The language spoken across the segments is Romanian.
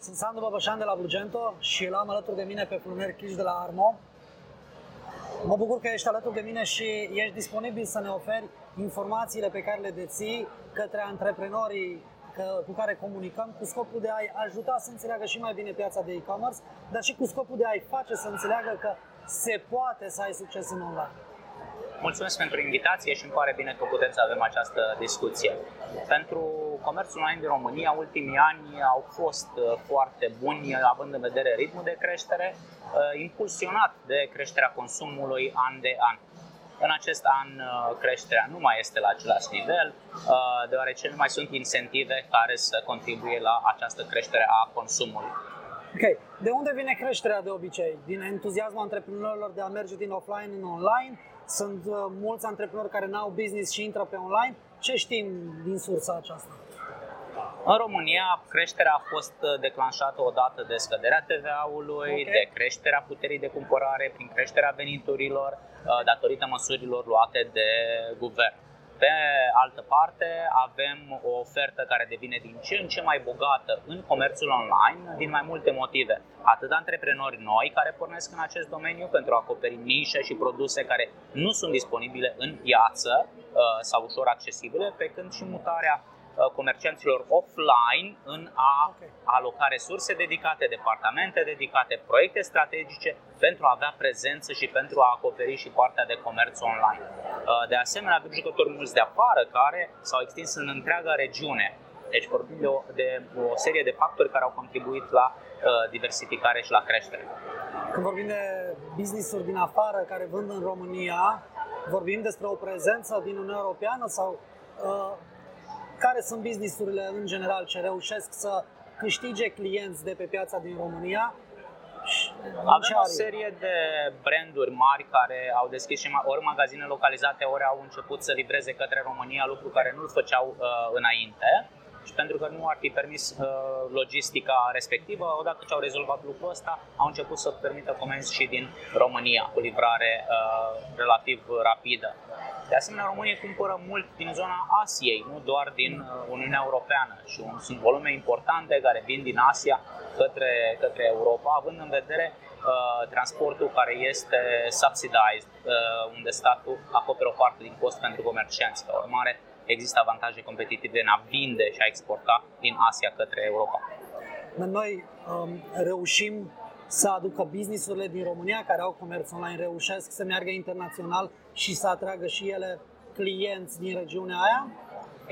Sunt Sandu Băbășan de la Blugento și îl am alături de mine pe Plumer Chiș de la Armo. Mă bucur că ești alături de mine și ești disponibil să ne oferi informațiile pe care le deții către antreprenorii cu care comunicăm cu scopul de a-i ajuta să înțeleagă și mai bine piața de e-commerce, dar și cu scopul de a-i face să înțeleagă că se poate să ai succes în online. Mulțumesc pentru invitație și îmi pare bine că putem să avem această discuție. Pentru comerțul online din România, ultimii ani au fost uh, foarte buni, având în vedere ritmul de creștere, uh, impulsionat de creșterea consumului an de an. În acest an uh, creșterea nu mai este la același nivel, deoarece nu mai sunt incentive care să contribuie la această creștere a consumului. Ok. De unde vine creșterea de obicei? Din entuziasmul antreprenorilor de a merge din offline în online? Sunt uh, mulți antreprenori care n-au business și intră pe online. Ce știm din sursa aceasta? În România, creșterea a fost uh, declanșată odată de scăderea TVA-ului, okay. de creșterea puterii de cumpărare prin creșterea veniturilor, uh, datorită măsurilor luate de guvern. Pe altă parte, avem o ofertă care devine din ce în ce mai bogată în comerțul online din mai multe motive. Atât antreprenori noi care pornesc în acest domeniu pentru a acoperi nișe și produse care nu sunt disponibile în piață uh, sau ușor accesibile, pe când și mutarea Uh, comercianților offline în a aloca resurse dedicate, departamente dedicate, proiecte strategice pentru a avea prezență și pentru a acoperi și partea de comerț online. Uh, de asemenea, avem jucători mulți de afară care s-au extins în întreaga regiune. Deci vorbim de o, de o serie de factori care au contribuit la uh, diversificare și la creștere. Când vorbim de business-uri din afară care vând în România, vorbim despre o prezență din Uniunea Europeană sau uh, care sunt businessurile în general ce reușesc să câștige clienți de pe piața din România avem o serie de branduri mari care au deschis și ori magazine localizate, ori au început să livreze către România, lucru care nu-l făceau uh, înainte. Și pentru că nu ar fi permis uh, logistica respectivă, odată ce au rezolvat lucrul ăsta, au început să permită comenzi și din România, cu livrare uh, relativ rapidă. De asemenea, România cumpără mult din zona Asiei, nu doar din uh, Uniunea Europeană și sunt volume importante care vin din Asia către, către Europa, având în vedere uh, transportul care este subsidized, uh, unde statul acoperă o parte din cost pentru comercianți. Ca urmare, există avantaje competitive în a vinde și a exporta din Asia către Europa. Noi um, reușim să aducă businessurile din România care au comerț online, reușesc să meargă internațional și să atragă și ele clienți din regiunea aia?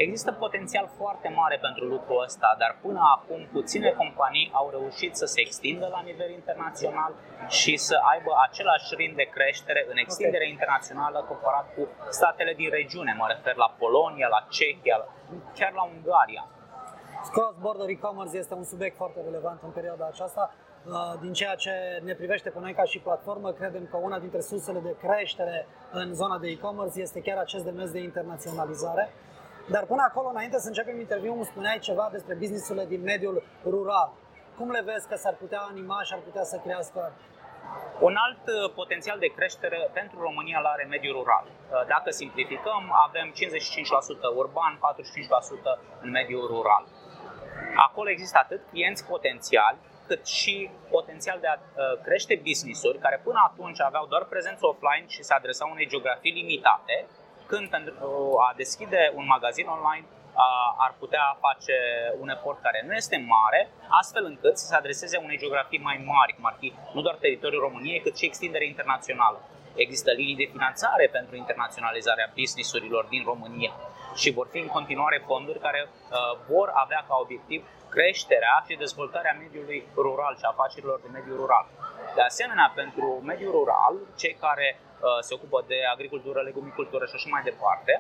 Există potențial foarte mare pentru lucrul ăsta, dar până acum puține companii au reușit să se extindă la nivel internațional și să aibă același ritm de creștere în extindere okay. internațională comparat cu statele din regiune. Mă refer la Polonia, la Cehia, chiar la Ungaria. Cross-border e-commerce este un subiect foarte relevant în perioada aceasta. Uh, din ceea ce ne privește pe noi ca și platformă, credem că una dintre sursele de creștere în zona de e-commerce este chiar acest demers de internaționalizare. Dar până acolo, înainte să începem interviul, îmi spuneai ceva despre businessurile din mediul rural. Cum le vezi că s-ar putea anima și ar putea să crească un alt uh, potențial de creștere pentru România la are mediul rural. Uh, dacă simplificăm, avem 55% urban, 45% în mediul rural. Acolo există atât clienți potențiali, cât și potențial de a uh, crește business-uri care până atunci aveau doar prezență offline și se adresau unei geografii limitate, când pentru a deschide un magazin online ar putea face un efort care nu este mare, astfel încât să se adreseze unei geografii mai mari, cum ar fi nu doar teritoriul României, cât și extindere internațională. Există linii de finanțare pentru internaționalizarea businessurilor din România și vor fi în continuare fonduri care uh, vor avea ca obiectiv creșterea și dezvoltarea mediului rural și afacerilor de mediul rural. De asemenea, pentru mediul rural, cei care uh, se ocupă de agricultură, legumicultură și așa mai departe,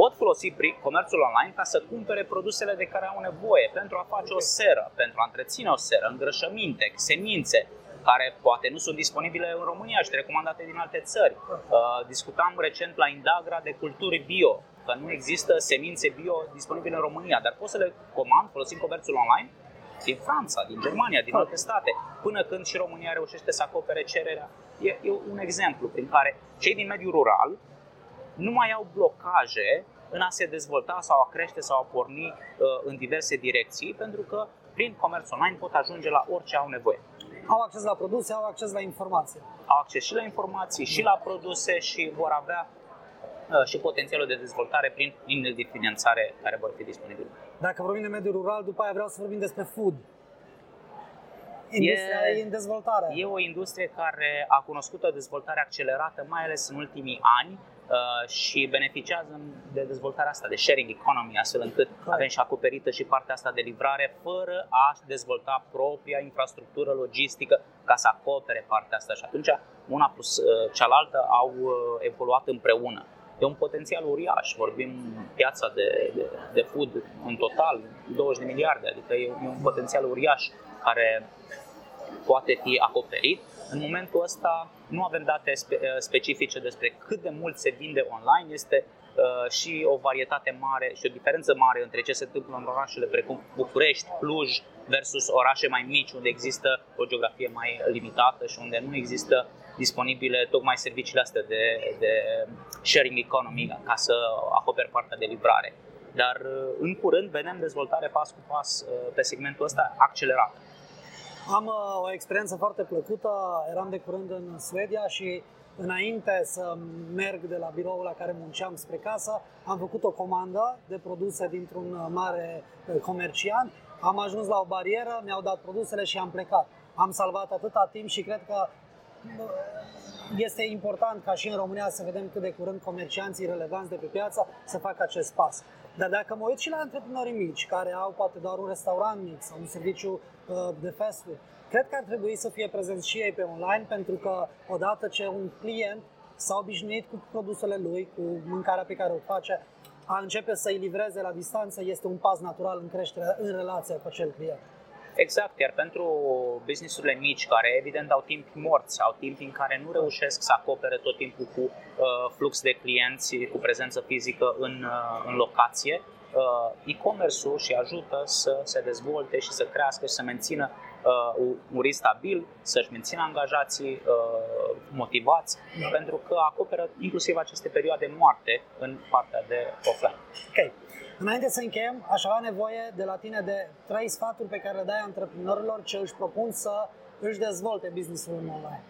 pot folosi comerțul online ca să cumpere produsele de care au nevoie pentru a face o seră, pentru a întreține o seră, îngrășăminte, semințe, care poate nu sunt disponibile în România și recomandate din alte țări. Uh, discutam recent la Indagra de culturi bio, că nu există semințe bio disponibile în România, dar poți să le comand folosind comerțul online din Franța, din Germania, din alte state, până când și România reușește să acopere cererea. E, e un exemplu prin care cei din mediul rural nu mai au blocaje în a se dezvolta sau a crește sau a porni uh, în diverse direcții, pentru că prin comerț online pot ajunge la orice au nevoie. Au acces la produse, au acces la informații. Au acces și la informații, și la produse și vor avea uh, și potențialul de dezvoltare prin linii de finanțare care vor fi disponibile. Dacă vorbim de mediul rural, după aia vreau să vorbim despre food. Industria e, e în dezvoltare. E o industrie care a cunoscut o dezvoltare accelerată, mai ales în ultimii ani, Uh, și beneficiază de dezvoltarea asta, de sharing economy, astfel încât avem și acoperită și partea asta de livrare, fără a dezvolta propria infrastructură logistică ca să acopere partea asta. Și atunci una plus uh, cealaltă au uh, evoluat împreună. E un potențial uriaș, vorbim piața de, de, de food în total, 20 de miliarde, adică e un potențial uriaș care poate fi acoperit în momentul ăsta nu avem date spe- uh, specifice despre cât de mult se vinde online, este uh, și o varietate mare și o diferență mare între ce se întâmplă în orașele precum București, Cluj versus orașe mai mici unde există o geografie mai limitată și unde nu există disponibile tocmai serviciile astea de, de sharing economy ca să acopere partea de livrare. Dar uh, în curând vedem dezvoltare pas cu pas uh, pe segmentul ăsta accelerată. Am uh, o experiență foarte plăcută. Eram de curând în Suedia și înainte să merg de la biroul la care munceam spre casă, am făcut o comandă de produse dintr-un uh, mare uh, comerciant. Am ajuns la o barieră, mi-au dat produsele și am plecat. Am salvat atâta timp și cred că este important ca și în România să vedem cât de curând comercianții relevanți de pe piață să facă acest pas. Dar dacă mă uit și la antreprenorii mici, care au poate doar un restaurant mic sau un serviciu uh, de fast food, cred că ar trebui să fie prezenți și ei pe online, pentru că odată ce un client s-a obișnuit cu produsele lui, cu mâncarea pe care o face, a începe să-i livreze la distanță este un pas natural în creștere, în relația cu acel client. Exact, iar pentru businessurile mici, care evident au timp morți, au timp în care nu reușesc să acopere tot timpul cu uh, flux de clienți, cu prezență fizică în, uh, în locație, uh, e-commerce-ul și ajută să se dezvolte și să crească și să mențină uh, un risc stabil, să-și mențină angajații uh, motivați, da. pentru că acoperă inclusiv aceste perioade moarte în partea de offline. Okay. Înainte să încheiem, aș avea nevoie de la tine de trei sfaturi pe care le dai antreprenorilor ce își propun să își dezvolte business-ul online.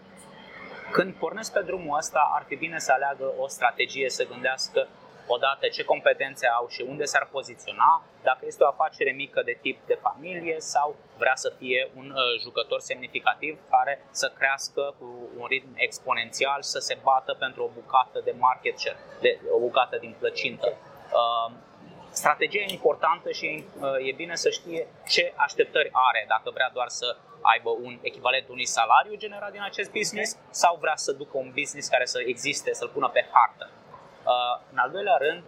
Când pornesc pe drumul ăsta, ar fi bine să aleagă o strategie, să gândească odată ce competențe au și unde s-ar poziționa, dacă este o afacere mică de tip de familie sau vrea să fie un uh, jucător semnificativ care să crească cu un ritm exponențial, să se bată pentru o bucată de market share, de, o bucată din plăcintă. Uh, strategia e importantă și uh, e bine să știe ce așteptări are, dacă vrea doar să aibă un echivalent unui salariu generat din acest business okay. sau vrea să ducă un business care să existe, să-l pună pe hartă. Uh, în al doilea rând,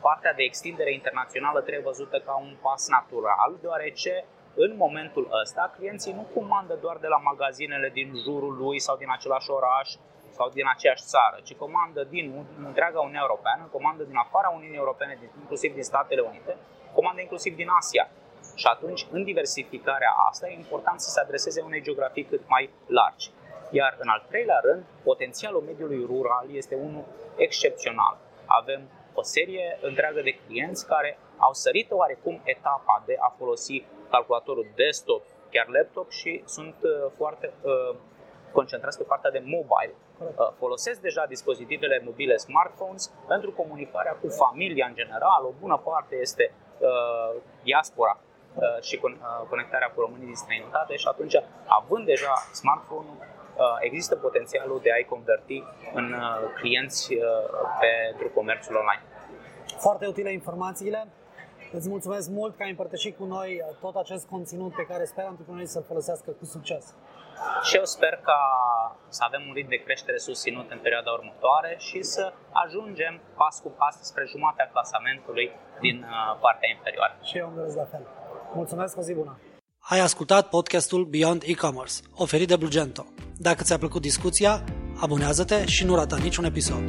partea de extindere internațională trebuie văzută ca un pas natural, deoarece în momentul ăsta clienții nu comandă doar de la magazinele din jurul lui sau din același oraș sau din aceeași țară, ci comandă din întreaga Uniune Europeană, comandă din afara Uniunii Europene, inclusiv din Statele Unite, comandă inclusiv din Asia. Și atunci, în diversificarea asta, e important să se adreseze unei geografii cât mai largi. Iar în al treilea rând, potențialul mediului rural este unul excepțional. Avem o serie întreagă de clienți care au sărit oarecum etapa de a folosi calculatorul desktop, chiar laptop și sunt uh, foarte uh, concentrați pe partea de mobile. Uh, folosesc deja dispozitivele mobile smartphones pentru comunicarea cu familia în general. O bună parte este uh, diaspora uh, și con- uh, conectarea cu românii din străinătate și atunci, având deja smartphone-ul, uh, există potențialul de a-i converti în uh, clienți uh, pentru comerțul online. Foarte utile informațiile. Îți mulțumesc mult că ai împărtășit cu noi tot acest conținut pe care sper antreprenorii să-l folosească cu succes. Și eu sper ca să avem un ritm de creștere susținut în perioada următoare și să ajungem pas cu pas spre jumatea clasamentului din uh, partea inferioară. Și eu îmi la fel. Mulțumesc, o zi bună! Ai ascultat podcastul Beyond E-Commerce, oferit de Blugento. Dacă ți-a plăcut discuția, abonează-te și nu rata niciun episod.